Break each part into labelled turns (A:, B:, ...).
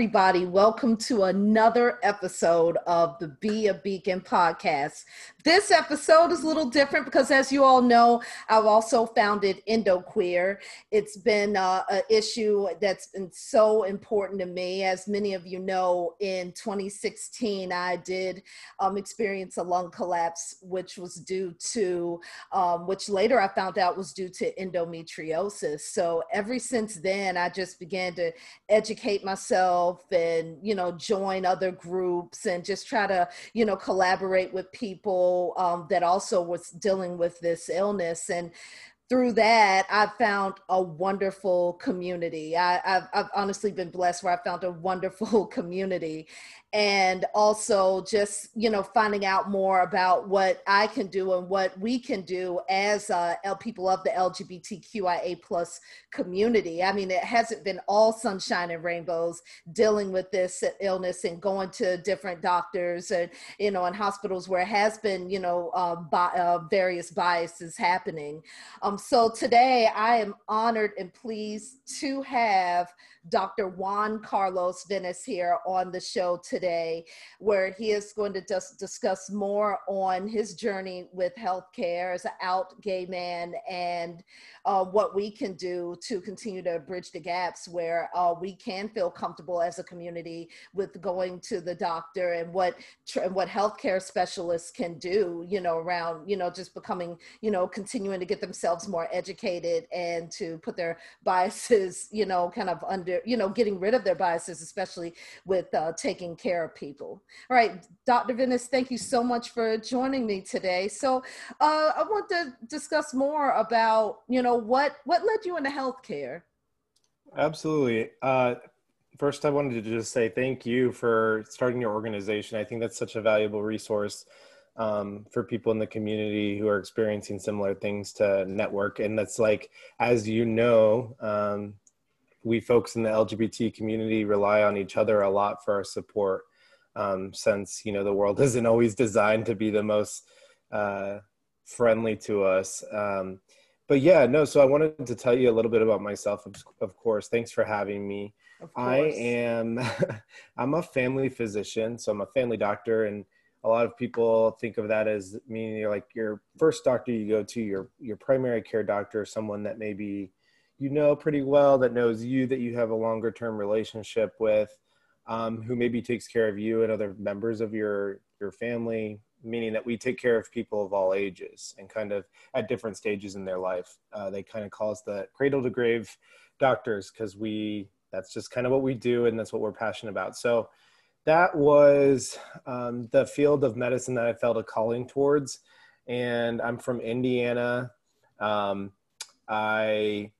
A: Everybody. Welcome to another episode of the Be a Beacon podcast. This episode is a little different because, as you all know, I've also founded EndoQueer. It's been uh, an issue that's been so important to me. As many of you know, in 2016, I did um, experience a lung collapse, which was due to, um, which later I found out was due to endometriosis. So, ever since then, I just began to educate myself and, you know, join other groups and just try to, you know, collaborate with people um, that also was dealing with this illness. And through that, I've found a wonderful community. I, have I've honestly been blessed where I found a wonderful community and also just you know finding out more about what i can do and what we can do as uh, people of the lgbtqia plus community. I mean it hasn't been all sunshine and rainbows dealing with this illness and going to different doctors and you know in hospitals where it has been you know uh, bi- uh, various biases happening. Um, so today i am honored and pleased to have Dr. Juan Carlos Venis here on the show today, where he is going to just discuss more on his journey with healthcare as an out gay man and uh, what we can do to continue to bridge the gaps where uh, we can feel comfortable as a community with going to the doctor and what tr- what healthcare specialists can do, you know, around you know just becoming you know continuing to get themselves more educated and to put their biases, you know, kind of under you know getting rid of their biases, especially with uh, taking care of people. All right, Dr. Venis, thank you so much for joining me today. So uh, I want to discuss more about you know what what led you into healthcare
B: absolutely uh, first i wanted to just say thank you for starting your organization i think that's such a valuable resource um, for people in the community who are experiencing similar things to network and that's like as you know um, we folks in the lgbt community rely on each other a lot for our support um, since you know the world isn't always designed to be the most uh, friendly to us um, but yeah, no. So I wanted to tell you a little bit about myself. Of, of course, thanks for having me. I am, I'm a family physician, so I'm a family doctor, and a lot of people think of that as meaning you're like your first doctor you go to, your your primary care doctor, someone that maybe you know pretty well, that knows you, that you have a longer term relationship with, um, who maybe takes care of you and other members of your your family, meaning that we take care of people of all ages and kind of at different stages in their life. Uh, they kind of call us the cradle to grave doctors because we that's just kind of what we do and that's what we're passionate about. So that was um, the field of medicine that I felt a calling towards. And I'm from Indiana. Um, I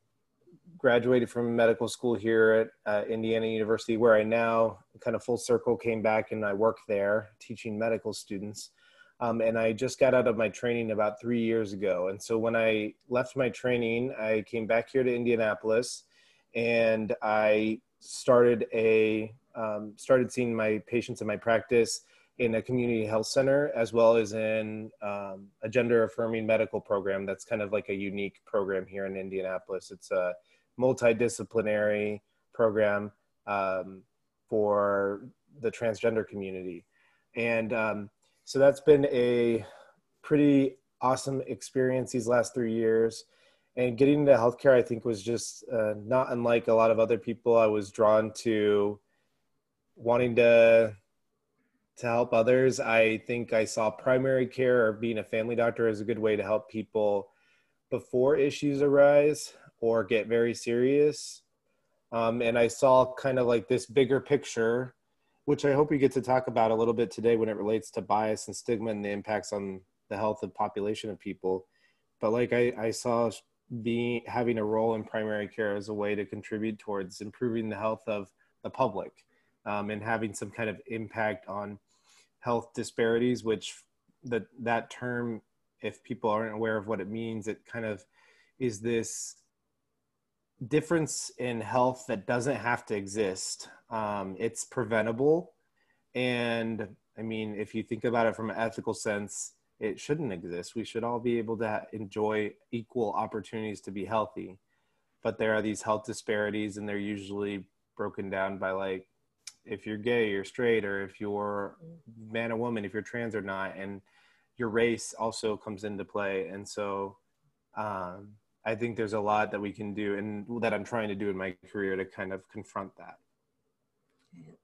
B: graduated from medical school here at uh, Indiana University, where I now kind of full circle came back and I work there teaching medical students. Um, and I just got out of my training about three years ago. And so when I left my training, I came back here to Indianapolis, and I started a um, started seeing my patients in my practice in a community health center as well as in um, a gender affirming medical program that's kind of like a unique program here in Indianapolis. It's a multidisciplinary program um, for the transgender community. And um, so that's been a pretty awesome experience these last three years. And getting into healthcare, I think, was just uh, not unlike a lot of other people. I was drawn to wanting to to help others. I think I saw primary care or being a family doctor as a good way to help people before issues arise or get very serious. Um, and I saw kind of like this bigger picture which I hope we get to talk about a little bit today when it relates to bias and stigma and the impacts on the health of population of people. But like I, I saw being having a role in primary care as a way to contribute towards improving the health of the public um, and having some kind of impact on health disparities, which that that term, if people aren't aware of what it means, it kind of is this difference in health that doesn't have to exist. Um, it's preventable. And I mean, if you think about it from an ethical sense, it shouldn't exist. We should all be able to enjoy equal opportunities to be healthy. but there are these health disparities and they're usually broken down by like if you're gay you're straight or if you're man or woman if you're trans or not and your race also comes into play and so um, i think there's a lot that we can do and that i'm trying to do in my career to kind of confront that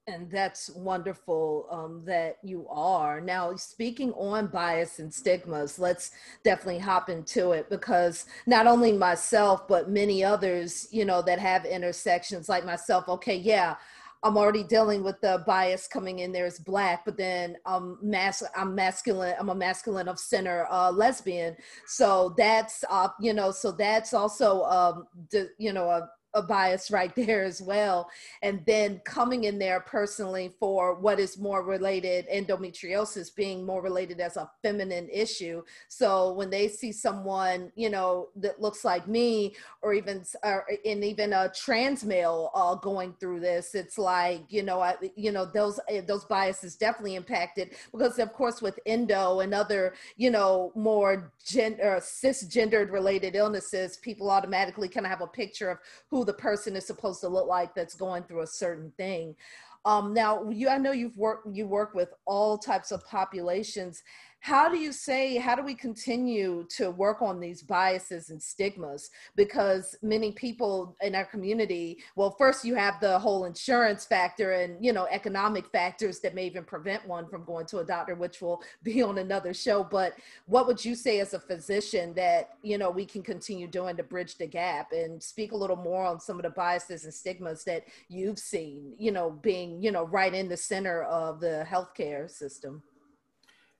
A: and that's wonderful um, that you are. Now, speaking on bias and stigmas, let's definitely hop into it because not only myself, but many others, you know, that have intersections like myself, okay, yeah, I'm already dealing with the bias coming in there as black, but then I'm mas- I'm masculine. I'm a masculine of center uh, lesbian. So that's uh, you know, so that's also um, the, you know a a bias right there as well. And then coming in there personally for what is more related, endometriosis being more related as a feminine issue. So when they see someone, you know, that looks like me, or even, or, and even a trans male uh, going through this, it's like, you know, I, you know, those, eh, those biases definitely impacted because of course with endo and other, you know, more gender, cisgendered related illnesses, people automatically kind of have a picture of who the person is supposed to look like that's going through a certain thing. Um, now, you, I know you've worked, you work with all types of populations how do you say how do we continue to work on these biases and stigmas? Because many people in our community well first you have the whole insurance factor and you know economic factors that may even prevent one from going to a doctor which will be on another show. But what would you say as a physician that you know we can continue doing to bridge the gap? And speak a little more on some of the biases and stigmas that you've seen you know being you know right in the center of the healthcare system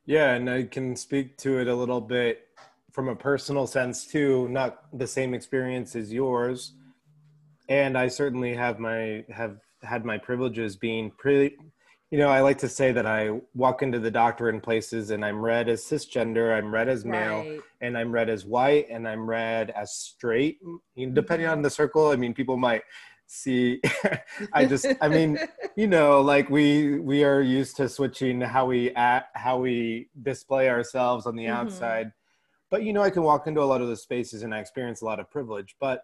B: yeah, and I can speak to it a little bit from a personal sense too, not the same experience as yours. And I certainly have my have had my privileges being pretty you know, I like to say that I walk into the doctor in places and I'm read as cisgender, I'm read as male, right. and I'm read as white, and I'm read as straight. Depending on the circle, I mean, people might see i just i mean you know like we we are used to switching how we act how we display ourselves on the mm-hmm. outside. But you know i can walk into a lot of those spaces and i experience a lot of privilege. But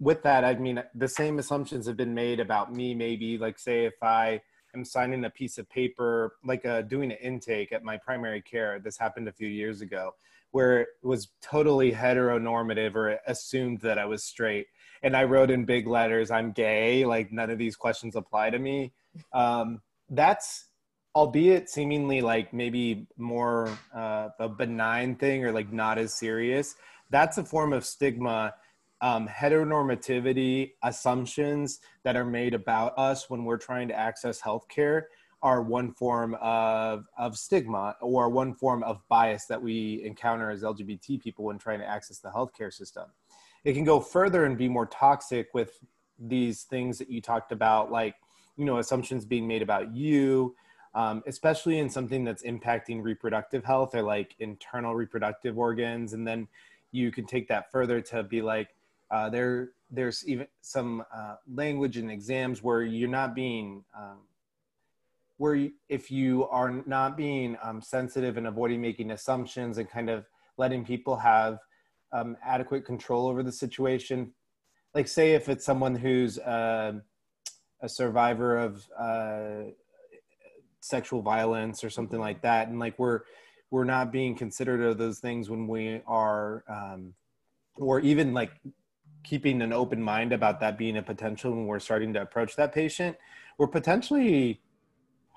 B: with that i mean the same assumptions have been made about me maybe like say if i am signing a piece of paper like uh, doing an intake at my primary care this happened a few years ago where it was totally heteronormative or assumed that i was straight and I wrote in big letters, I'm gay, like none of these questions apply to me. Um, that's, albeit seemingly like maybe more uh, a benign thing or like not as serious, that's a form of stigma. Um, heteronormativity assumptions that are made about us when we're trying to access healthcare are one form of, of stigma or one form of bias that we encounter as LGBT people when trying to access the healthcare system. It can go further and be more toxic with these things that you talked about like you know assumptions being made about you um, especially in something that's impacting reproductive health or like internal reproductive organs. And then you can take that further to be like uh, there there's even some uh, language in exams where you're not being um, where you, if you are not being um, sensitive and avoiding making assumptions and kind of letting people have um, adequate control over the situation. Like say if it's someone who's uh, a survivor of uh, sexual violence or something like that and like we're we're not being considerate of those things when we are um, or even like keeping an open mind about that being a potential when we're starting to approach that patient we're potentially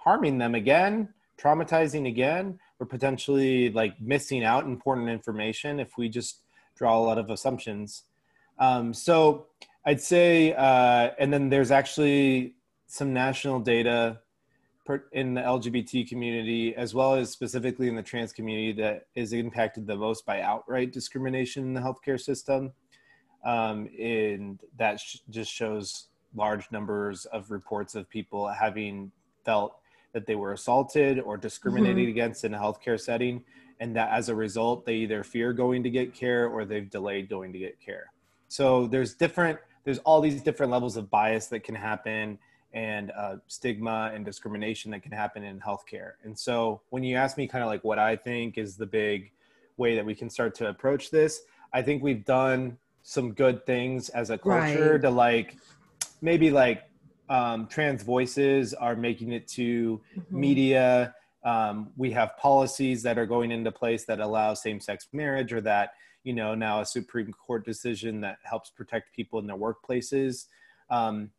B: harming them again traumatizing again we're potentially like missing out important information if we just draw a lot of assumptions. Um, so I'd say, uh, and then there's actually some national data in the LGBT community, as well as specifically in the trans community, that is impacted the most by outright discrimination in the healthcare system. Um, and that sh- just shows large numbers of reports of people having felt that they were assaulted or discriminated mm-hmm. against in a healthcare setting and that as a result they either fear going to get care or they've delayed going to get care so there's different there's all these different levels of bias that can happen and uh, stigma and discrimination that can happen in healthcare and so when you ask me kind of like what i think is the big way that we can start to approach this i think we've done some good things as a culture
A: Right.
B: to like maybe like um, trans voices are making it to
A: Mhm.
B: media. Um, we have policies that are going into place that allow same-sex marriage, or that you know now a Supreme Court decision that helps protect people in their workplaces. Um,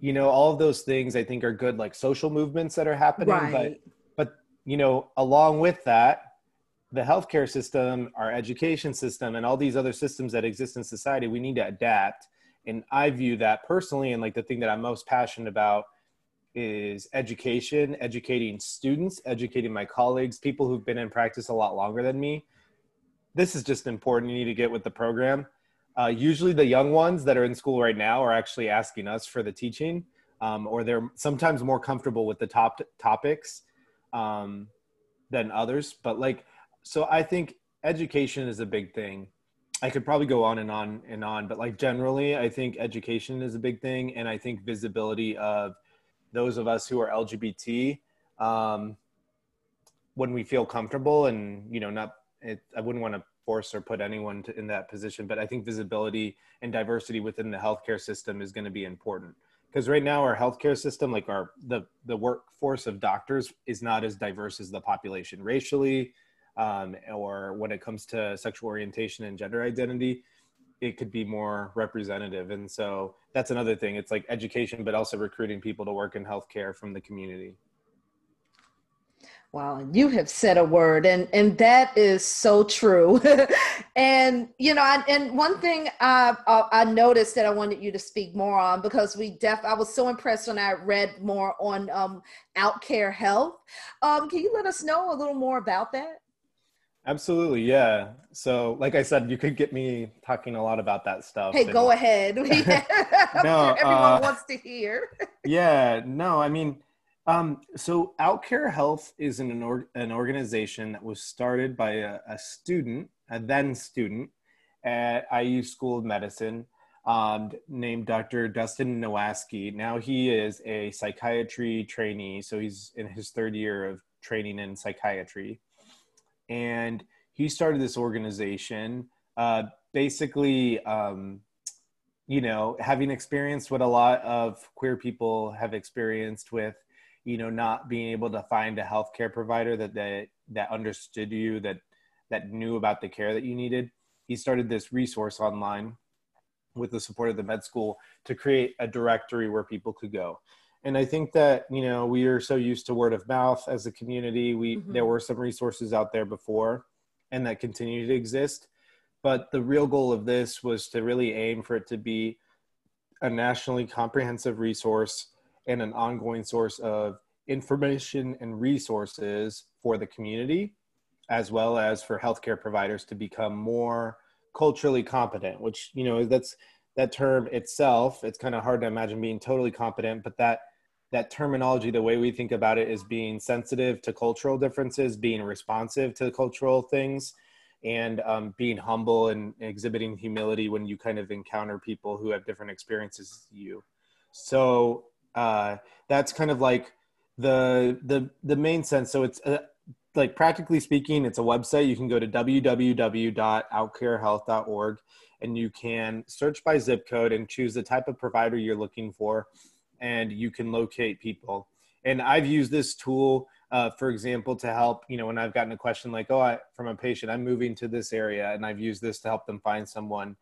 B: you know, all of those things I think are good, like social movements that are happening. But but you know, along with that, the healthcare system, our education system, and all these other systems that exist in society, we need to adapt. And I view that personally, and like the thing that I'm most passionate about is education, educating students, educating my colleagues, people who've been in practice a lot longer than me. This is just important. You need to get with the program. Uh, usually, the young ones that are in school right now are actually asking us for the teaching, um, or they're sometimes more comfortable with the top topics um, than others. But like, so I think education is a big thing. I could probably go on and on and on, but like generally, I think education is a big thing, and I think visibility of those of us who are LGBT um, when we feel comfortable, and you know, not. It, I wouldn't want to force or put anyone to, in that position, but I think visibility and diversity within the healthcare system is going to be important because right now our healthcare system, like our the the workforce of doctors, is not as diverse as the population racially um, or when it comes to sexual orientation and gender identity, it could be more representative. And so that's another thing. It's like education, but also recruiting people to work in healthcare from the community.
A: Wow, you have said a word, and and that is so true. and you know, I, and one thing I, I I noticed that I wanted you to speak more on because we def I was so impressed when I read more on um, Outcare Health. Um, can you let us know a little more about that?
B: Absolutely, yeah. So, like I said, you could get me talking a lot about that stuff.
A: Hey, go ahead.
B: No,
A: everyone
B: uh,
A: wants to hear.
B: yeah no i mean um, so outcare health is an, org- an organization that was started by a, a student a then student at iu school of medicine um, named dr dustin nowaskie now he is a psychiatry trainee so he's in his third year of training in psychiatry and he started this organization uh, basically um, you know, having experienced what a lot of queer people have experienced with, you know, not being able to find a healthcare provider that that that understood you, that that knew about the care that you needed. He started this resource online with the support of the med school to create a directory where people could go. And I think that, you know, we are so used to word of mouth as a community. We
A: Mhm.
B: there were some resources out there before and that continue to exist but the real goal of this was to really aim for it to be a nationally comprehensive resource and an ongoing source of information and resources for the community as well as for healthcare providers to become more culturally competent which you know that's that term itself it's kind of hard to imagine being totally competent but that that terminology the way we think about it is being sensitive to cultural differences being responsive to cultural things and um, being humble and exhibiting humility when you kind of encounter people who have different experiences you. So uh, that's kind of like the the the main sense. So it's uh, like practically speaking, it's a website. You can go to www.outcarehealth.org and you can search by zip code and choose the type of provider you're looking for, and you can locate people. And I've used this tool uh, for example, to help, you know, when I've gotten a question like, oh, I, from a patient, I'm moving to this area and I've used this to help them find someone.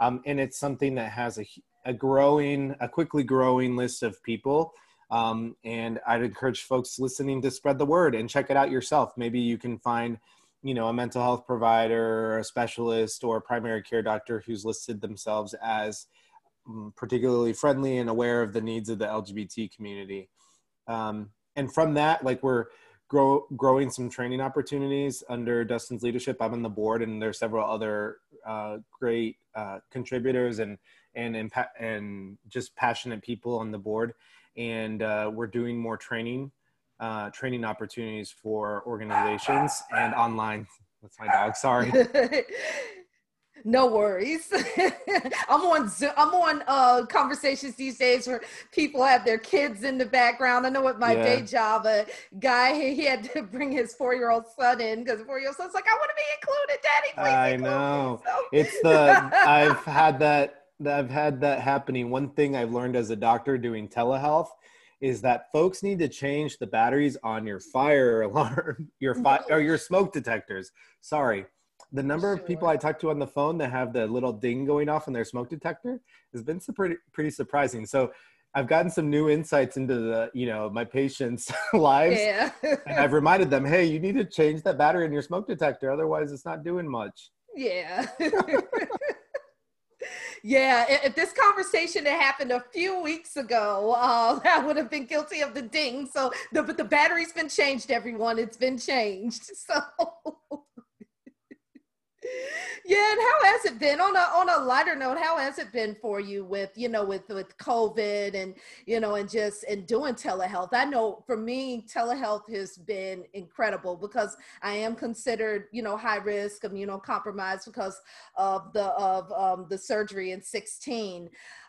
B: Um, and it's something that has a, a growing, a quickly growing list of people. Um, and I'd encourage folks listening to spread the word and check it out yourself. Maybe you can find, you know, a mental health provider or a specialist or a primary care doctor who's listed themselves as particularly friendly and aware of the needs of the LGBT community. Um, and from that like we're grow, growing some training opportunities under dustin's leadership. I'm on the board and there's several other uh, great uh, contributors and and and just passionate people on the board. And uh, we're doing more training uh, training opportunities for organizations and online. That's my dog. Sorry
A: No worries. I'm on Zoom, I'm on uh, conversations these days where people have their kids in the background. I know at my yeah. day job, a guy he, he, had to bring his four year old son in because four year old son's like, I want to be included, Daddy. Please
B: I know. So. It's the I've had that I've had that happening. One thing I've learned as a doctor doing telehealth is that folks need to change the batteries on your fire alarm, your fire or your smoke detectors. Sorry the number sure. of people I talk to on the phone that have the little ding going off on their smoke detector has been pretty pretty surprising. So I've gotten some new insights into the you know my patients' lives, yeah. and I've reminded them, hey, you need to change that battery in your smoke detector, otherwise it's not doing much.
A: Yeah. yeah, if this conversation had happened a few weeks ago, uh, I would have been guilty of the ding. So, the, but the battery's been changed, everyone. It's been changed. So, yeah, and how has it been on a on a lighter note? How has it been for you with you know with with COVID and you know and just and doing telehealth? I know for me, telehealth has been incredible because I am considered you know high risk immunocompromised because of the of um, the surgery in sixteen.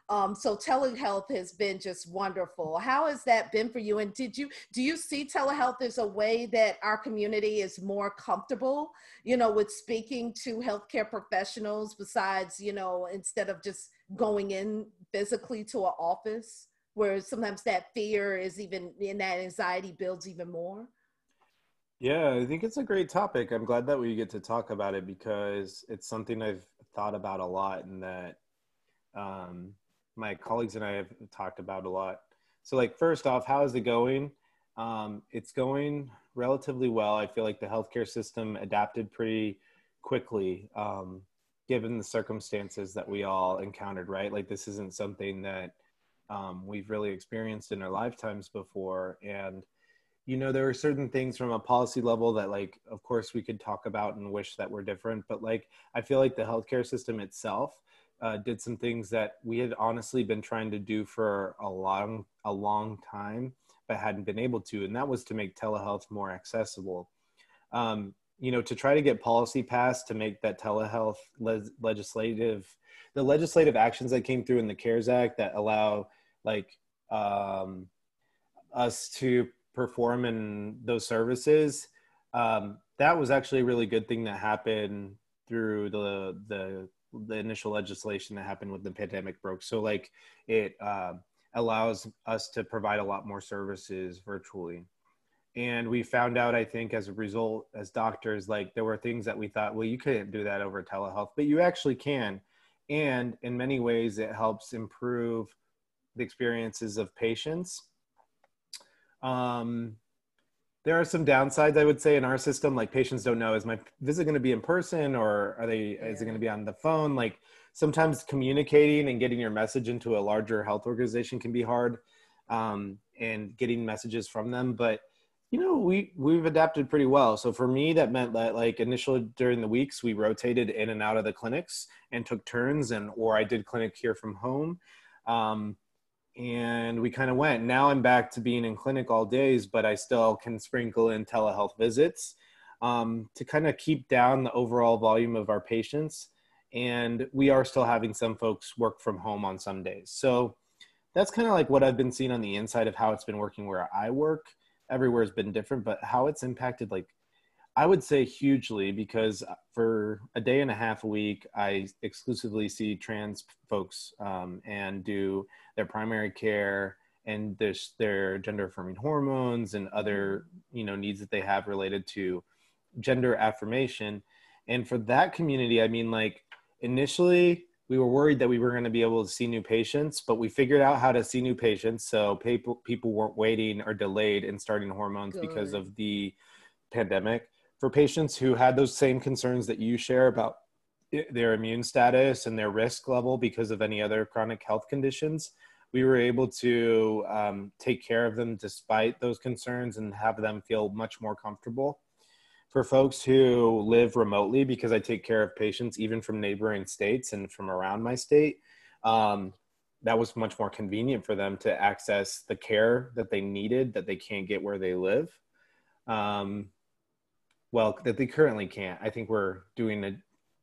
A: Um, so telehealth has been just wonderful. How has that been for you? And did you do you see telehealth as a way that our community is more comfortable, you know, with speaking to healthcare professionals besides, you know, instead of just going in physically to an office where sometimes that fear is even and that anxiety builds even more?
B: Yeah, I think it's a great topic. I'm glad that we get to talk about it because it's something I've thought about a lot and that um, my colleagues and I have talked about a lot. So, like, first off, how is it going? Um, it's going relatively well. I feel like the healthcare system adapted pretty quickly, um, given the circumstances that we all encountered, right? Like, this isn't something that um, we've really experienced in our lifetimes before. And, you know, there are certain things from a policy level that, like, of course, we could talk about and wish that were different. But, like, I feel like the healthcare system itself uh, did some things that we had honestly been trying to do for a long a long time but hadn't been able to and that was to make telehealth more accessible. Um, you know to try to get policy passed to make that telehealth le- legislative the legislative actions that came through in the cares act that allow like um, us to perform in those services um, that was actually a really good thing that happened through the the the initial legislation that happened when the pandemic broke. So like it uh, allows us to provide a lot more services virtually. And we found out, I think, as a result, as doctors, like there were things that we thought, well, you couldn't do that over telehealth, but you actually can. And in many ways, it helps improve the experiences of patients. Um, there are some downsides i would say in our system like patients don't know is my visit going to be in person or are they yeah. is it going to be on the phone like sometimes communicating and getting your message into a larger health organization can be hard um, and getting messages from them but you know we we've adapted pretty well so for me that meant that like initially during the weeks we rotated in and out of the clinics and took turns and or i did clinic here from home um, and we kind of went. Now I'm back to being in clinic all days, but I still can sprinkle in telehealth visits um, to kind of keep down the overall volume of our patients. And we are still having some folks work from home on some days. So that's kind of like what I've been seeing on the inside of how it's been working where I work. Everywhere has been different, but how it's impacted like I would say hugely because for a day and a half a week, I exclusively see trans folks um, and do their primary care and this, their gender affirming hormones and other you know needs that they have related to gender affirmation. And for that community, I mean, like initially we were worried that we were going to be able to see new patients, but we figured out how to see new patients. So people people weren't waiting or delayed in starting hormones Good. because of the pandemic for patients who had those same concerns that you share about their immune status and their risk level because of any other chronic health conditions, we were able to um, take care of them despite those concerns and have them feel much more comfortable. For folks who live remotely, because I take care of patients even from neighboring states and from around my state, um, that was much more convenient for them to access the care that they needed that they can't get where they live. Um, well that they currently can't i think we're doing a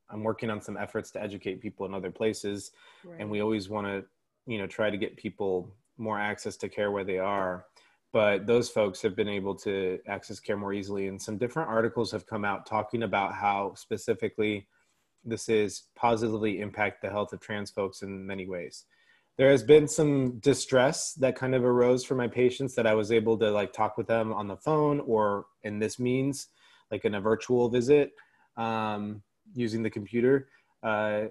B: I'm working on some efforts to educate people in other places,
A: Right.
B: and we always want to, you know, try to get people more access to care where they are. But those folks have been able to access care more easily, and some different articles have come out talking about how specifically this is positively impact the health of trans folks in many ways. There has been some distress that kind of arose for my patients that I was able to like talk with them on the phone or in this means, like in a virtual visit um, using the computer. Uh,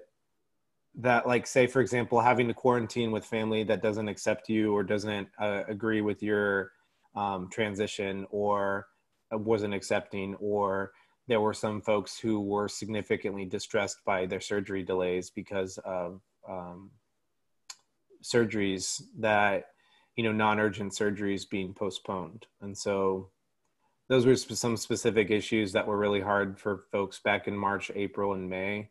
B: that like say for example having to quarantine with family that doesn't accept you or doesn't uh, agree with your um, transition or wasn't accepting or there were some folks who were significantly distressed by their surgery delays because of um, surgeries that you know non-urgent surgeries being postponed and so those were some specific issues that were really hard for folks back in march april and may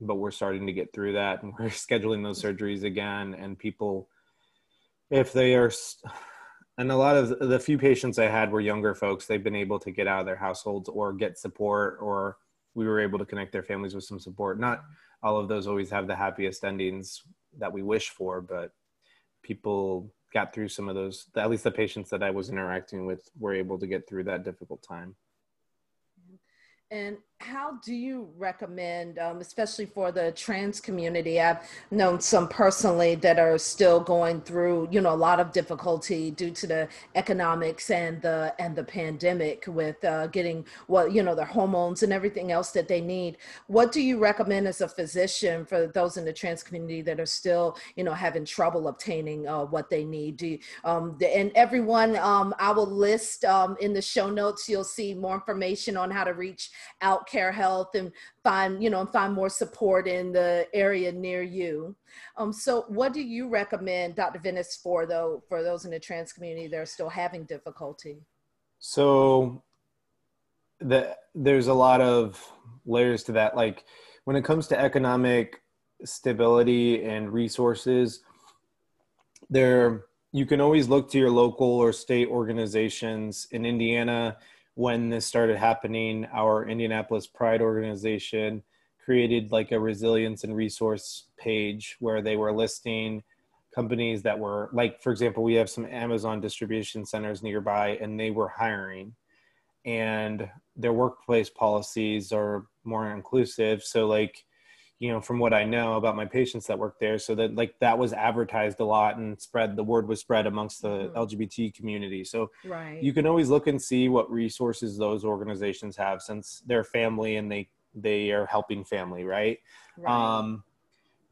B: but we're starting to get through that and we're scheduling those surgeries again and people if they are and a lot of the few patients i had were younger folks. They've been able to get out of their households or get support or we were able to connect their families with some support. Not all of those always have the happiest endings that we wish for but people got through some of those at least the patients that i was interacting with were able to get through that difficult time.
A: And how do you recommend, um, especially for the trans community? I've known some personally that are still going through, you know, a lot of difficulty due to the economics and the and the pandemic with uh, getting what you know their hormones and everything else that they need. What do you recommend as a physician for those in the trans community that are still, you know, having trouble obtaining uh, what they need? Do you, um, the, and everyone, um, I will list um, in the show notes. You'll see more information on how to reach out care health and find you know and find more support in the area near you. Um, so what do you recommend dr venis for though for those in the trans community that are still having difficulty?
B: So the, there's a lot of layers to that. Like when it comes to economic stability and resources there you can always look to your local or state organizations. In indiana when this started happening our indianapolis pride organization created like a resilience and resource page where they were listing companies that were like for example we have some amazon distribution centers nearby and they were hiring. And their workplace policies are more inclusive. So like you know from what i know about my patients that work there so that like that was advertised a lot and spread the word was spread amongst the
A: Mhm.
B: lgbt community. So
A: right.
B: you can always look and see what resources those organizations have since they're family and they they are helping family right,
A: right.
B: um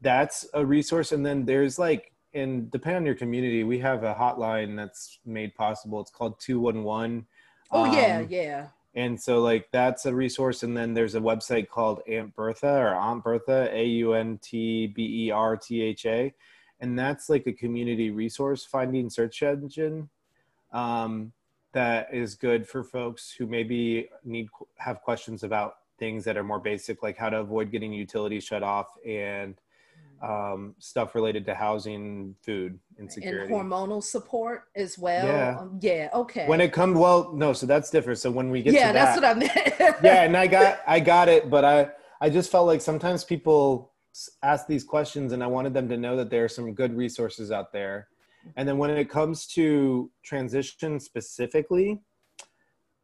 B: that's a resource. And then there's like and depending on your community we have a hotline that's made possible. It's called 211
A: oh yeah
B: um,
A: yeah
B: and so like that's a resource. And then there's a website called aunt bertha or aunt bertha a-u-n-t-b-e-r-t-h-a and that's like a community resource finding search engine um, that is good for folks who maybe need have questions about things that are more basic like how to avoid getting utilities shut off and um, stuff related to housing food insecurity, and
A: hormonal support as well?
B: Yeah.
A: Um, yeah okay.
B: When it comes well no so that's different. So when we get
A: yeah that's
B: that,
A: what i meant.
B: yeah and i got i got it but i i just felt like sometimes people ask these questions and i wanted them to know that there are some good resources out there. And then when it comes to transition specifically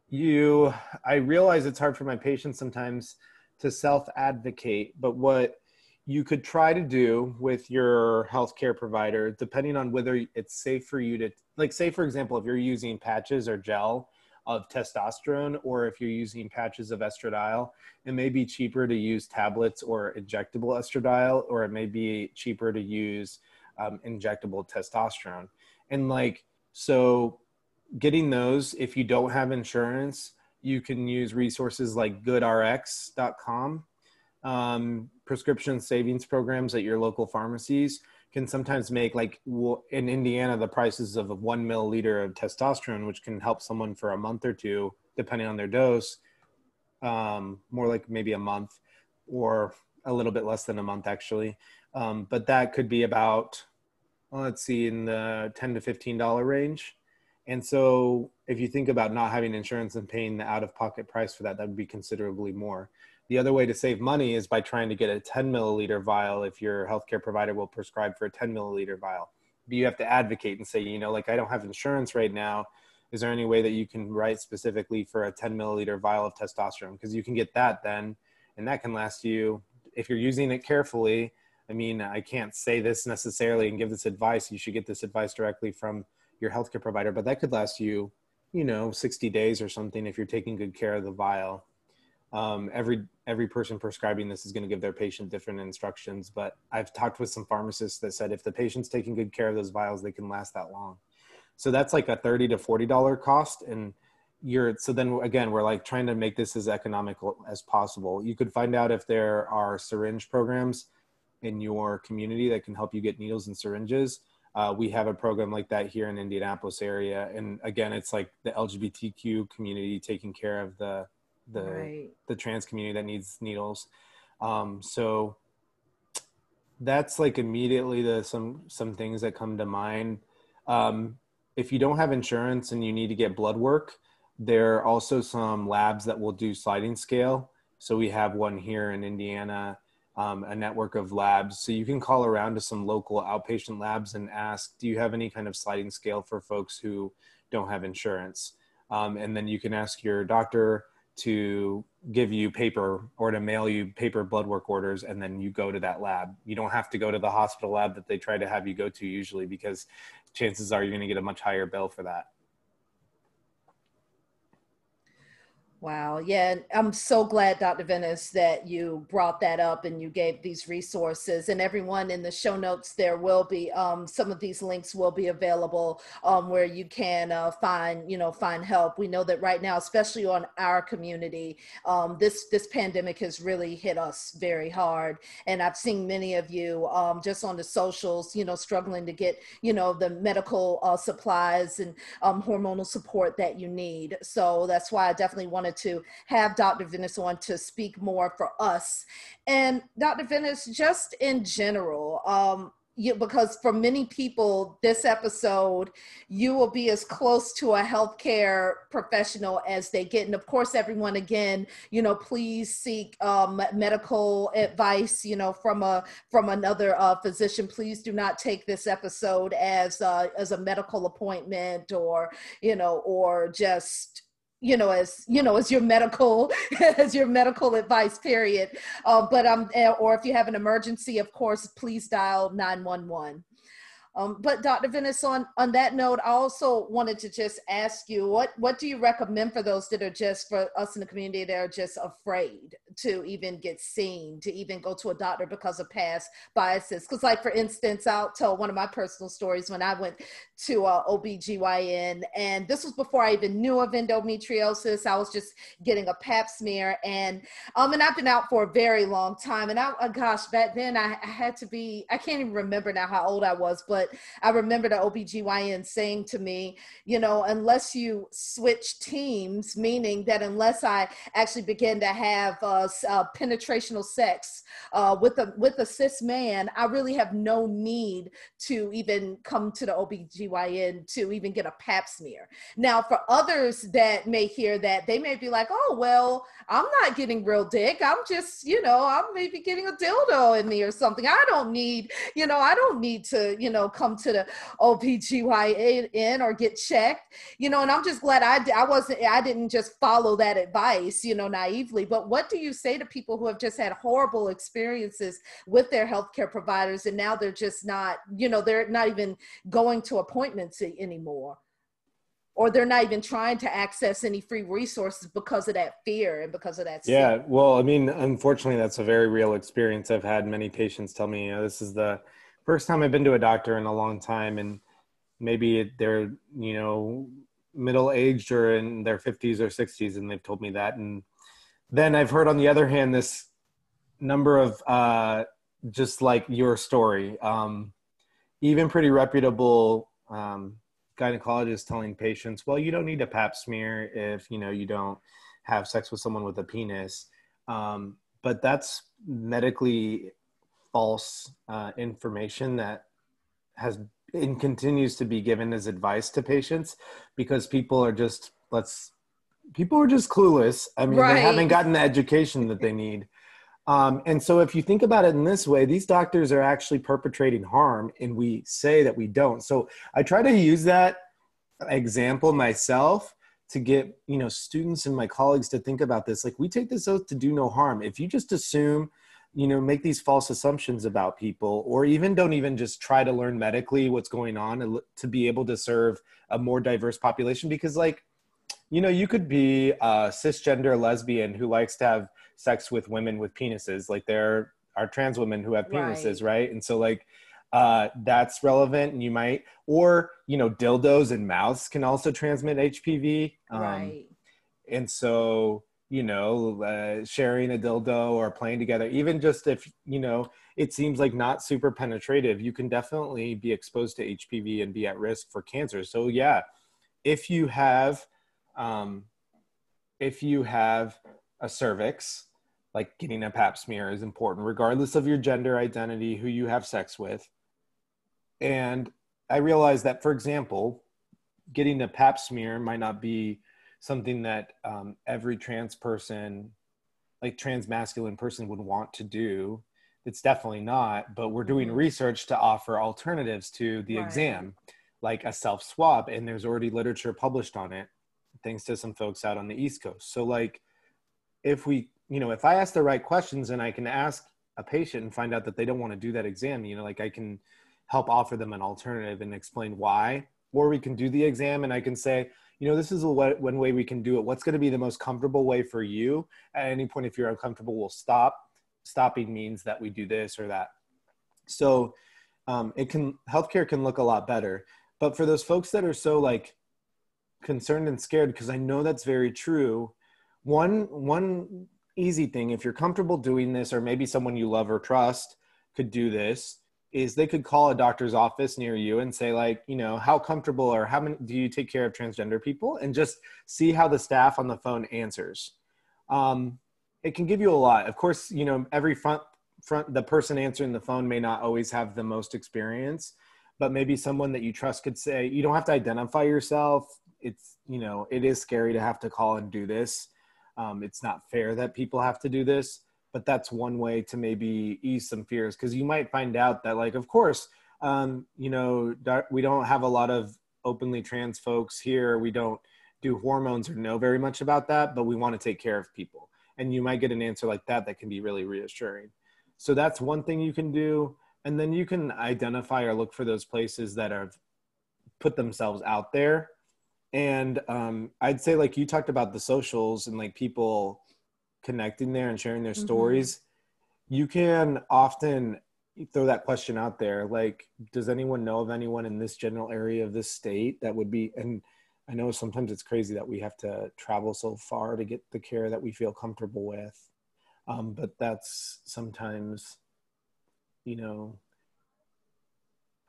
B: you i realize it's hard for my patients sometimes to self advocate but what you could try to do with your healthcare provider depending on whether it's safe for you to like say for example if you're using patches or gel of testosterone or if you're using patches of estradiol it may be cheaper to use tablets or injectable estradiol or it may be cheaper to use um, injectable testosterone. And like so getting those if you don't have insurance you can use resources like goodrx.com um, prescription savings programs at your local pharmacies can sometimes make like in indiana the prices of one milliliter of testosterone which can help someone for a month or two depending on their dose um, more like maybe a month or a little bit less than a month actually. Um, but that could be about well, let's see in the 10 to 15 dollar range. And so if you think about not having insurance and paying the out of pocket price for that that would be considerably more The other way to save money is by trying to get a 10 milliliter vial if your healthcare provider will prescribe for a 10 milliliter vial. But you have to advocate and say, you know, like I don't have insurance right now. Is there any way that you can write specifically for a 10 milliliter vial of testosterone? Because you can get that then, and that can last you, if you're using it carefully. I mean, I can't say this necessarily and give this advice. You should get this advice directly from your healthcare provider, but that could last you, you know, 60 days or something if you're taking good care of the vial um, every every person prescribing this is going to give their patient different instructions but i've talked with some pharmacists that said if the patient's taking good care of those vials they can last that long. So that's like a 30 to 40 dollar cost and you're so then again we're like trying to make this as economical as possible. You could find out if there are syringe programs in your community that can help you get needles and syringes. Uh, we have a program like that here in indianapolis area and again it's like the lgbtq community taking care of the the right. the trans community that needs needles. Um, so that's like immediately the some some things that come to mind. Um, if you don't have insurance and you need to get blood work, there are also some labs that will do sliding scale. So we have one here in Indiana, um, a network of labs. So you can call around to some local outpatient labs and ask, do you have any kind of sliding scale for folks who don't have insurance? Um, and then you can ask your doctor to give you paper or to mail you paper blood work orders and then you go to that lab. You don't have to go to the hospital lab that they try to have you go to usually because chances are you're going to get a much higher bill for that
A: Wow. Yeah. I'm so glad, Dr. Venis, that you brought that up and you gave these resources. And everyone in the show notes, there will be um, some of these links will be available um, where you can uh, find, you know, find help. We know that right now, especially on our community, um, this this pandemic has really hit us very hard. And I've seen many of you um, just on the socials, you know, struggling to get, you know, the medical uh, supplies and um, hormonal support that you need. So that's why I definitely want to have Dr. Venis on to speak more for us. And Dr. Venis, just in general, um, you, because for many people, this episode, you will be as close to a healthcare professional as they get. And of course, everyone, again, you know, please seek um, medical advice, you know, from a from another uh, physician. Please do not take this episode as uh, as a medical appointment or you know, or just you know as you know as your medical as your medical advice period. Uh, but um eh, or if you have an emergency of course please dial 911 um, but Dr. Venis, on, on that note, I also wanted to just ask you, what, what do you recommend for those that are just, for us in the community that are just afraid to even get seen, to even go to a doctor because of past biases? Because like, for instance, I'll tell one of my personal stories when I went to uh, OBGYN, and this was before I even knew of endometriosis. I was just getting a pap smear, and um, and I've been out for a very long time. And I, oh gosh, back then I, I had to be, I can't even remember now how old I was, but but I remember the OBGYN saying to me, you know, unless you switch teams, meaning that unless I actually begin to have uh, uh, penetrational sex uh, with a with a cis man, I really have no need to even come to the OBGYN to even get a pap smear. Now, for others that may hear that, they may be like, oh, well, I'm not getting real dick. I'm just, you know, I'm maybe getting a dildo in me or something. I don't need, you know, I don't need to, you know, come to the OBGYN or get checked, you know, and I'm just glad I, I wasn't, I didn't just follow that advice, you know, naively. But what do you say to people who have just had horrible experiences with their healthcare providers and now they're just not, you know, they're not even going to appointments anymore? or they're not even trying to access any free resources because of that fear and because of that
B: yeah well i mean unfortunately that's a very real experience i've had many patients tell me you know this is the first time I've been to a doctor in a long time, and maybe they're you know middle aged or in their 50s or 60s, and they've told me that. And then I've heard on the other hand this number of uh, just like your story, um, even pretty reputable um, gynecologists telling patients, well, you don't need a Pap smear if you know you don't have sex with someone with a penis. Um, but that's medically false uh, information that has and continues to be given as advice to patients because people are just let's people are just clueless. I mean, right. they haven't gotten the education that they need. Um, and so, if you think about it in this way, these doctors are actually perpetrating harm, and we say that we don't. So, I try to use that example myself to get you know students and my colleagues to think about this. Like, we take this oath to do no harm. If you just assume, you know, make these false assumptions about people, or even don't even just try to learn medically what's going on to be able to serve a more diverse population, because like, you know, you could be a cisgender lesbian who likes to have sex with women with penises. Like there are trans women who have penises, right? right? And so like uh, that's relevant and you might or you know dildos and mouths can also transmit hpv um, right and so you know uh, sharing a dildo or playing together even just if you know it seems like not super penetrative you can definitely be exposed to hpv and be at risk for cancer. So yeah if you have um, if you have a cervix like getting a pap smear is important regardless of your gender identity who you have sex with. And i realized that for example getting a pap smear might not be something that um, every trans person like trans masculine person would want to do it's definitely not but we're doing mm-hmm. research to offer alternatives to the right. exam like a self swab and there's already literature published on it thanks to some folks out on the east coast so like if we you know, if I ask the right questions and I can ask a patient and find out that they don't want to do that exam, you know, like I can help offer them an alternative and explain why. Or we can do the exam and I can say, you know, this is a one way we can do it. What's going to be the most comfortable way for you? At any point, if you're uncomfortable, we'll stop. Stopping means that we do this or that. So um, it can healthcare can look a lot better. But for those folks that are so like concerned and scared, because I know that's very true. One one easy thing if you're comfortable doing this or maybe someone you love or trust could do this is they could call a doctor's office near you and say like you know how comfortable or how many do you take care of transgender people? And just see how the staff on the phone answers. Um, it can give you a lot. Of course you know every front front the person answering the phone may not always have the most experience but maybe someone that you trust could say you don't have to identify yourself. It's you know it is scary to have to call and do this. Um, it's not fair that people have to do this, but that's one way to maybe ease some fears because you might find out that, like, of course, um, you know, we don't have a lot of openly trans folks here. We don't do hormones or know very much about that, but we want to take care of people. And you might get an answer like that that can be really reassuring. So that's one thing you can do. And then you can identify or look for those places that have put themselves out there and um, i'd say like you talked about the socials and like people connecting there and sharing their mm-hmm. stories you can often throw that question out there like does anyone know of anyone in this general area of this state that would be and i know sometimes it's crazy that we have to travel so far to get the care that we feel comfortable with um, but that's sometimes you know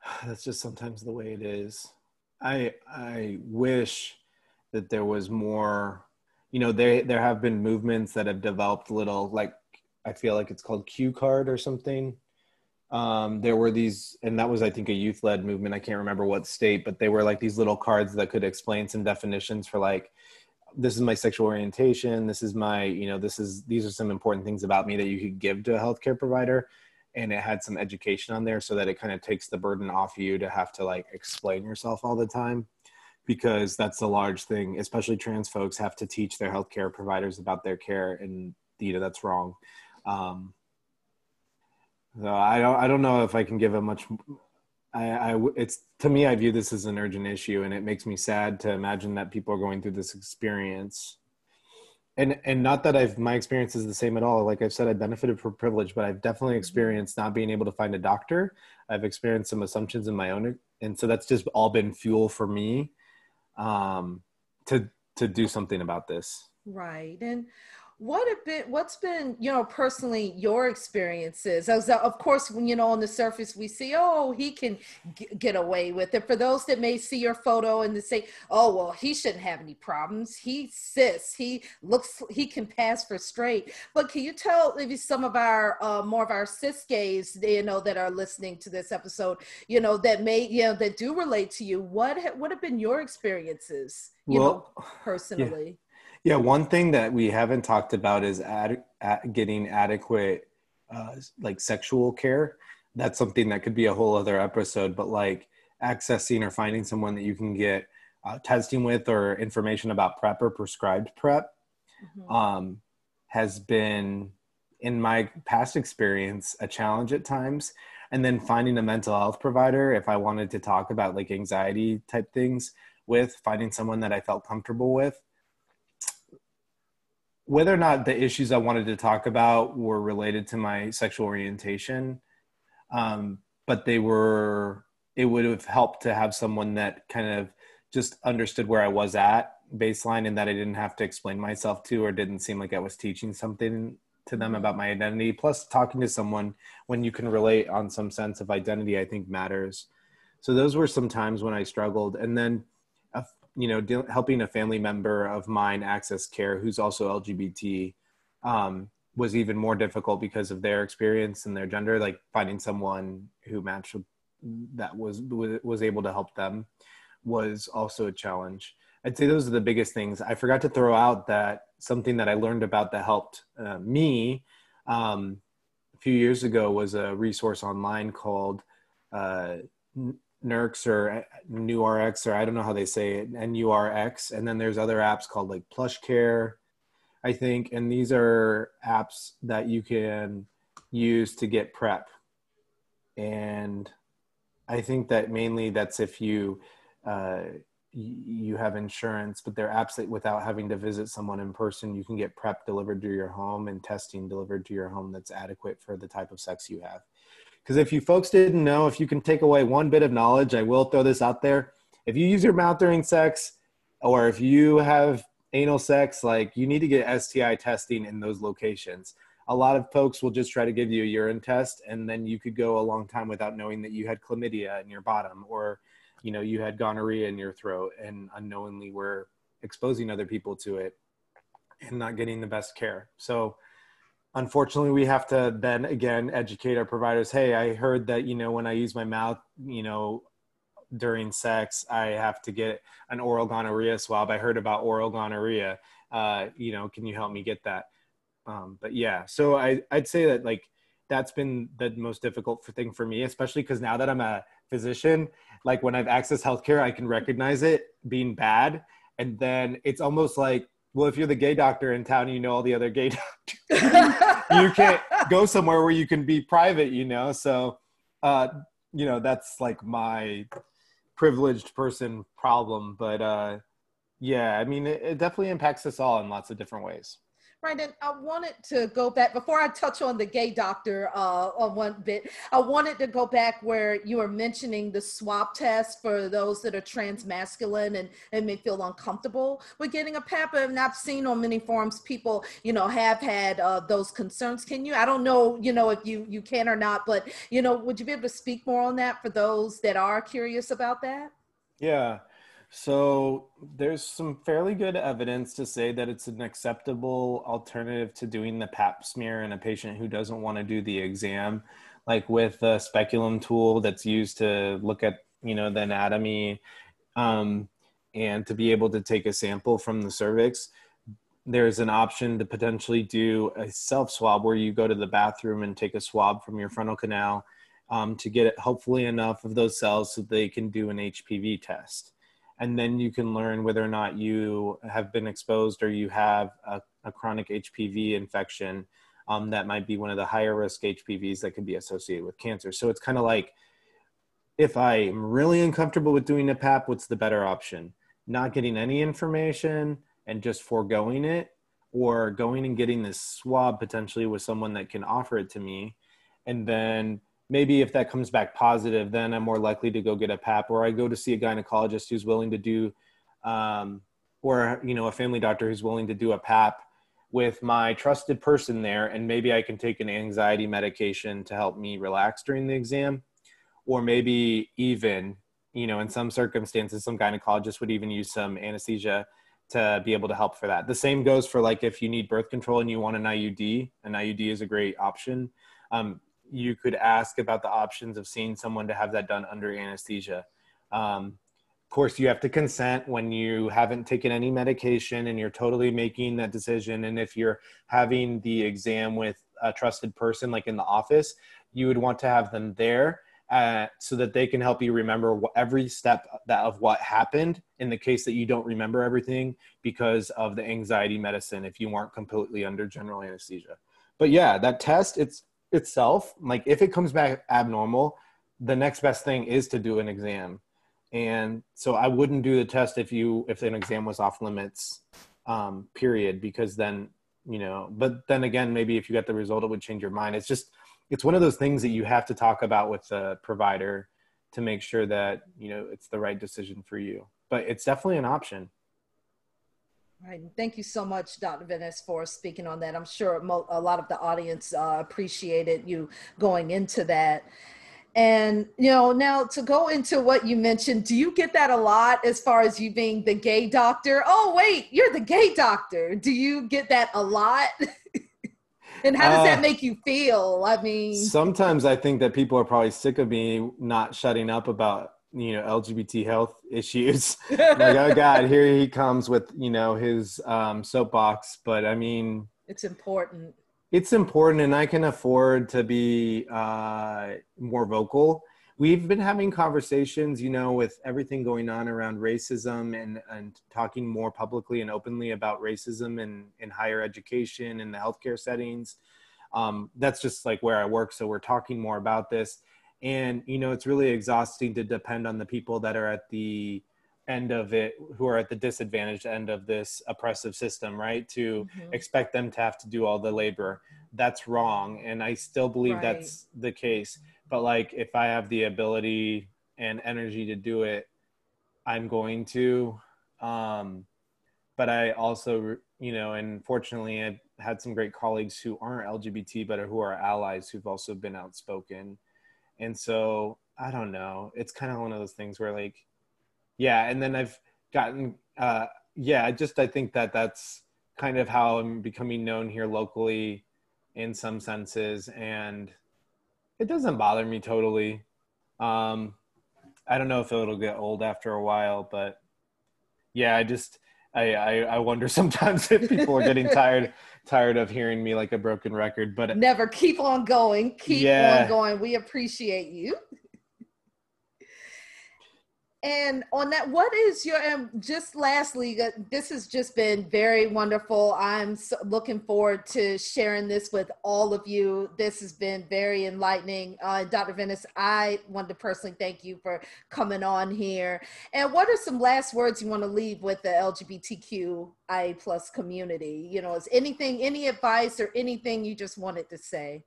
B: that's just sometimes the way it is I I wish that there was more. You know, there there have been movements that have developed little like I feel like it's called Q card or something. Um, there were these, and that was I think a youth led movement. I can't remember what state, but they were like these little cards that could explain some definitions for like this is my sexual orientation this is my you know this is these are some important things about me that you could give to a healthcare provider and it had some education on there so that it kind of takes the burden off you to have to like explain yourself all the time because that's a large thing especially trans folks have to teach their healthcare providers about their care and you know that's wrong um, so I don't, I don't know if I can give a much I, I it's to me I view this as an urgent issue and it makes me sad to imagine that people are going through this experience and and not that I've my experience is the same at all. Like I've said, I benefited from privilege, but I've definitely mm-hmm. experienced not being able to find a doctor. I've experienced some assumptions in my own, and so that's just all been fuel for me um, to to do something about this.
A: Right, and what have been what's been you know personally your experiences? As of course when you know on the surface we see oh he can g- get away with it. For those that may see your photo and they say oh well he shouldn't have any problems. He cis he looks he can pass for straight. But can you tell maybe some of our uh, more of our cis gays you know that are listening to this episode you know that may you know that do relate to you what ha- what have been your experiences you well, know personally?
B: yeah Yeah, one thing that we haven't talked about is ad, ad, getting adequate, uh, like sexual care. That's something that could be a whole other episode. But like accessing or finding someone that you can get uh, testing with or information about PrEP or prescribed PrEP mm-hmm. um, has been, in my past experience, a challenge at times. And then finding a mental health provider, if I wanted to talk about like anxiety type things, with finding someone that I felt comfortable with. Whether or not the issues I wanted to talk about were related to my sexual orientation, um, but they were, it would have helped to have someone that kind of just understood where I was at baseline and that I didn't have to explain myself to or didn't seem like I was teaching something to them about my identity. Plus, talking to someone when you can relate on some sense of identity, I think matters. So, those were some times when I struggled. And then, you know, de- helping a family member of mine access care who's also LGBT um, was even more difficult because of their experience and their gender, like finding someone who matched that was was able to help them was also a challenge. I'd say those are the biggest things. I forgot to throw out that something that I learned about that helped uh, me um, a few years ago was a resource online called uh, NURX or NURX or I don't know how they say it, NURX. And then there's other apps called like Plush Care, I think. And these are apps that you can use to get PrEP. And I think that mainly that's if you uh, you have insurance, but they're apps that without having to visit someone in person, you can get PrEP delivered to your home and testing delivered to your home that's adequate for the type of sex you have. Because if you folks didn't know, if you can take away one bit of knowledge, I will throw this out there. If you use your mouth during sex, or if you have anal sex, like you need to get STI testing in those locations. A lot of folks will just try to give you a urine test, and then you could go a long time without knowing that you had chlamydia in your bottom or you know you had gonorrhea in your throat and unknowingly were exposing other people to it and not getting the best care so unfortunately we have to then again educate our providers hey i heard that you know when i use my mouth you know during sex i have to get an oral gonorrhea swab. I heard about oral gonorrhea. Uh, you know can you help me get that? Um, but yeah so I, i'd say that like that's been the most difficult thing for me especially because now that i'm a physician like when I've accessed healthcare, I can recognize it being bad. And then it's almost like, well, if you're the gay doctor in town, you know all the other gay doctors. you can't go somewhere where you can be private, you know? So, uh, you know, that's like my privileged person problem. But uh, yeah, I mean, it, it definitely impacts us all in lots of different ways.
A: And I wanted to go back before I touch on the gay doctor uh, on one bit. I wanted to go back where you were mentioning the swab test for those that are transmasculine and, and may feel uncomfortable with getting a PAP. And I've seen on many forums people, you know, have had uh, those concerns. Can you? I don't know, you know, if you you can or not, but you know, would you be able to speak more on that for those that are curious about that?
B: Yeah. So there's some fairly good evidence to say that it's an acceptable alternative to doing the pap smear in a patient who doesn't want to do the exam, like with a speculum tool that's used to look at you know the anatomy um, and to be able to take a sample from the cervix. There's an option to potentially do a self swab where you go to the bathroom and take a swab from your frontal canal um, to get hopefully enough of those cells so they can do an HPV test and then you can learn whether or not you have been exposed or you have a, a chronic HPV infection um, that might be one of the higher risk HPVs that can be associated with cancer. So it's kind of like if I am really uncomfortable with doing a PAP, what's the better option? Not getting any information and just foregoing it, or going and getting this swab potentially with someone that can offer it to me, and then maybe if that comes back positive, then I'm more likely to go get a PAP, or I go to see a gynecologist who's willing to do, um, or you know, a family doctor who's willing to do a PAP with my trusted person there, and maybe I can take an anxiety medication to help me relax during the exam, or maybe even, you know, in some circumstances, some gynecologists would even use some anesthesia to be able to help for that. The same goes for like if you need birth control and you want an IUD, an IUD is a great option. Um, you could ask about the options of seeing someone to have that done under anesthesia. Um, of course, you have to consent when you haven't taken any medication and you're totally making that decision. And if you're having the exam with a trusted person, like in the office, you would want to have them there uh, so that they can help you remember every step that of what happened in the case that you don't remember everything because of the anxiety medicine if you weren't completely under general anesthesia but yeah that test it's itself like if it comes back abnormal the next best thing is to do an exam. And so i wouldn't do the test if you if an exam was off limits um, period because then you know but then again maybe if you got the result it would change your mind. It's just it's one of those things that you have to talk about with the provider to make sure that you know it's the right decision for you. But it's definitely an option
A: Right. Thank you so much, Dr. Venis, for speaking on that. I'm sure a lot of the audience uh, appreciated you going into that. And, you know, now to go into what you mentioned, do you get that a lot as far as you being the gay doctor? Oh, wait, you're the gay doctor. Do you get that a lot? and how does uh, that make you feel? I mean,
B: sometimes I think that people are probably sick of me not shutting up about you know LGBT health issues. like, oh God, here he comes with you know his um, soapbox. But I mean,
A: it's important.
B: It's important, and I can afford to be uh, more vocal we've been having conversations, you know, with everything going on around racism and, and talking more publicly and openly about racism in, in higher education and the healthcare settings. Um, that's just like where I work. So we're talking more about this. And, you know, it's really exhausting to depend on the people that are at the end of it, who are at the disadvantaged end of this oppressive system, right? To mm-hmm. expect them to have to do all the labor. That's wrong. And I still believe right. that's the case but like if i have the ability and energy to do it i'm going to um but i also you know and fortunately i've had some great colleagues who aren't lgbt but who are allies who've also been outspoken and so i don't know it's kind of one of those things where like yeah and then i've gotten uh yeah I just i think that that's kind of how i'm becoming known here locally in some senses and it doesn't bother me totally. Um, I don't know if it'll get old after a while, but yeah, I just I, I, I wonder sometimes if people are getting tired tired of hearing me like a broken record. But
A: never keep on going, keep yeah. on going. We appreciate you. And on that, what is your, um, just lastly, uh, this has just been very wonderful. I'm so looking forward to sharing this with all of you. This has been very enlightening. Uh, Dr. Venis, I want to personally thank you for coming on here. And what are some last words you want to leave with the LGBTQI plus community? You know, is anything, any advice or anything you just wanted to say?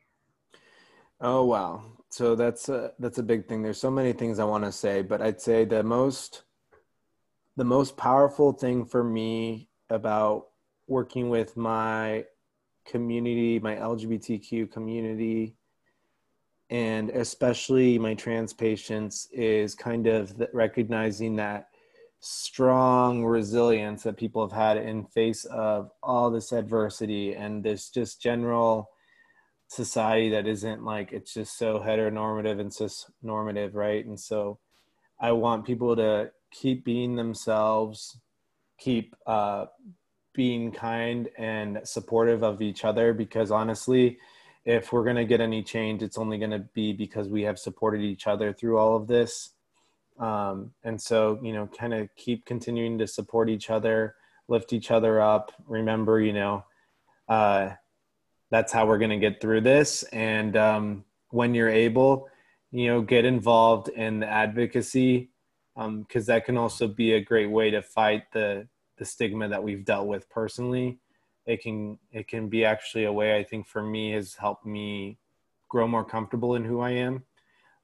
B: Oh, wow so that's a, that's a big thing. There's so many things I want to say, but I'd say the most the most powerful thing for me about working with my community, my LGBTQ community, and especially my trans patients is kind of recognizing that strong resilience that people have had in face of all this adversity and this just general society that isn't like it's just so heteronormative and cis normative, right? And so I want people to keep being themselves, keep uh, being kind and supportive of each other because honestly, if we're going to get any change, it's only going to be because we have supported each other through all of this. Um, and so, you know, kind of keep continuing to support each other, lift each other up. Remember, you know, uh, that's how we're going to get through this. And um, when you're able, you know, get involved in the advocacy because um, that can also be a great way to fight the the stigma that we've dealt with personally. It can it can be actually a way I think for me has helped me grow more comfortable in who I am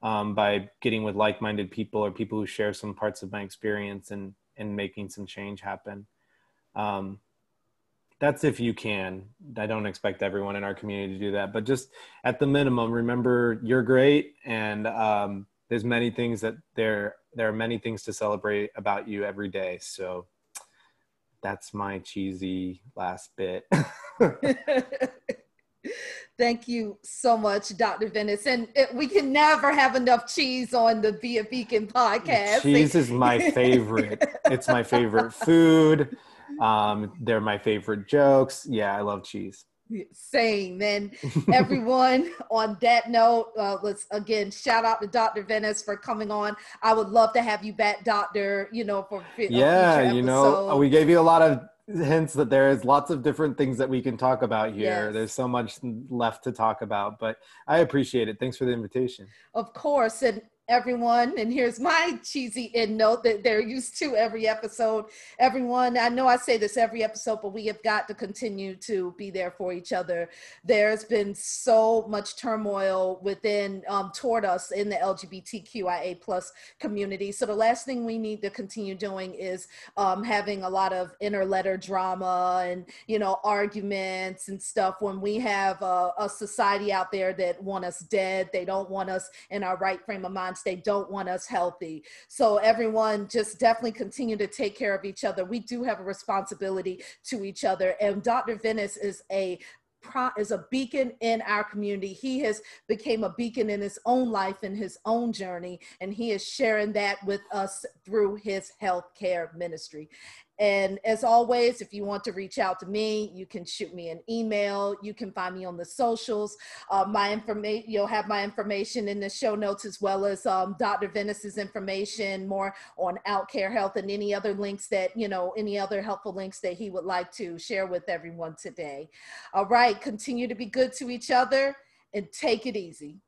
B: um, by getting with like-minded people or people who share some parts of my experience and and making some change happen. Um, that's if you can. I don't expect everyone in our community to do that, but just at the minimum, remember you're great, and um, there's many things that there there are many things to celebrate about you every day. So that's my cheesy last bit.
A: Thank you so much, Dr. Venis. And it, we can never have enough cheese on the Be a Beacon podcast.
B: Cheese is my favorite. it's my favorite food. Um, they're my favorite jokes. Yeah, I love cheese.
A: Same. And everyone, on that note, uh, let's again shout out to Dr. Venis for coming on. I would love to have you back, Doctor. You know, for
B: yeah, you know, we gave you a lot of hints that there is lots of different things that we can talk about here. Yes. There's so much left to talk about, but I appreciate it. Thanks for the invitation.
A: Of course. And everyone. And here's my cheesy end note that they're used to every episode. Everyone, I know I say this every episode, but we have got to continue to be there for each other. There's been so much turmoil within um, toward us in the LGBTQIA plus community. So the last thing we need to continue doing is um, having a lot of interletter drama and you know arguments and stuff when we have a, a society out there that want us dead. They don't want us in our right frame of mind they don't want us healthy. So everyone just definitely continue to take care of each other. We do have a responsibility to each other. And Dr. Venis is a is a beacon in our community. He has became a beacon in his own life in his own journey, and he is sharing that with us through his healthcare ministry. And as always, if you want to reach out to me, you can shoot me an email. You can find me on the socials. Uh, my information, you'll have my information in the show notes as well as um, Dr. Venis's information, more on Outcare Health and any other links that, you know, any other helpful links that he would like to share with everyone today. All right, continue to be good to each other and take it easy.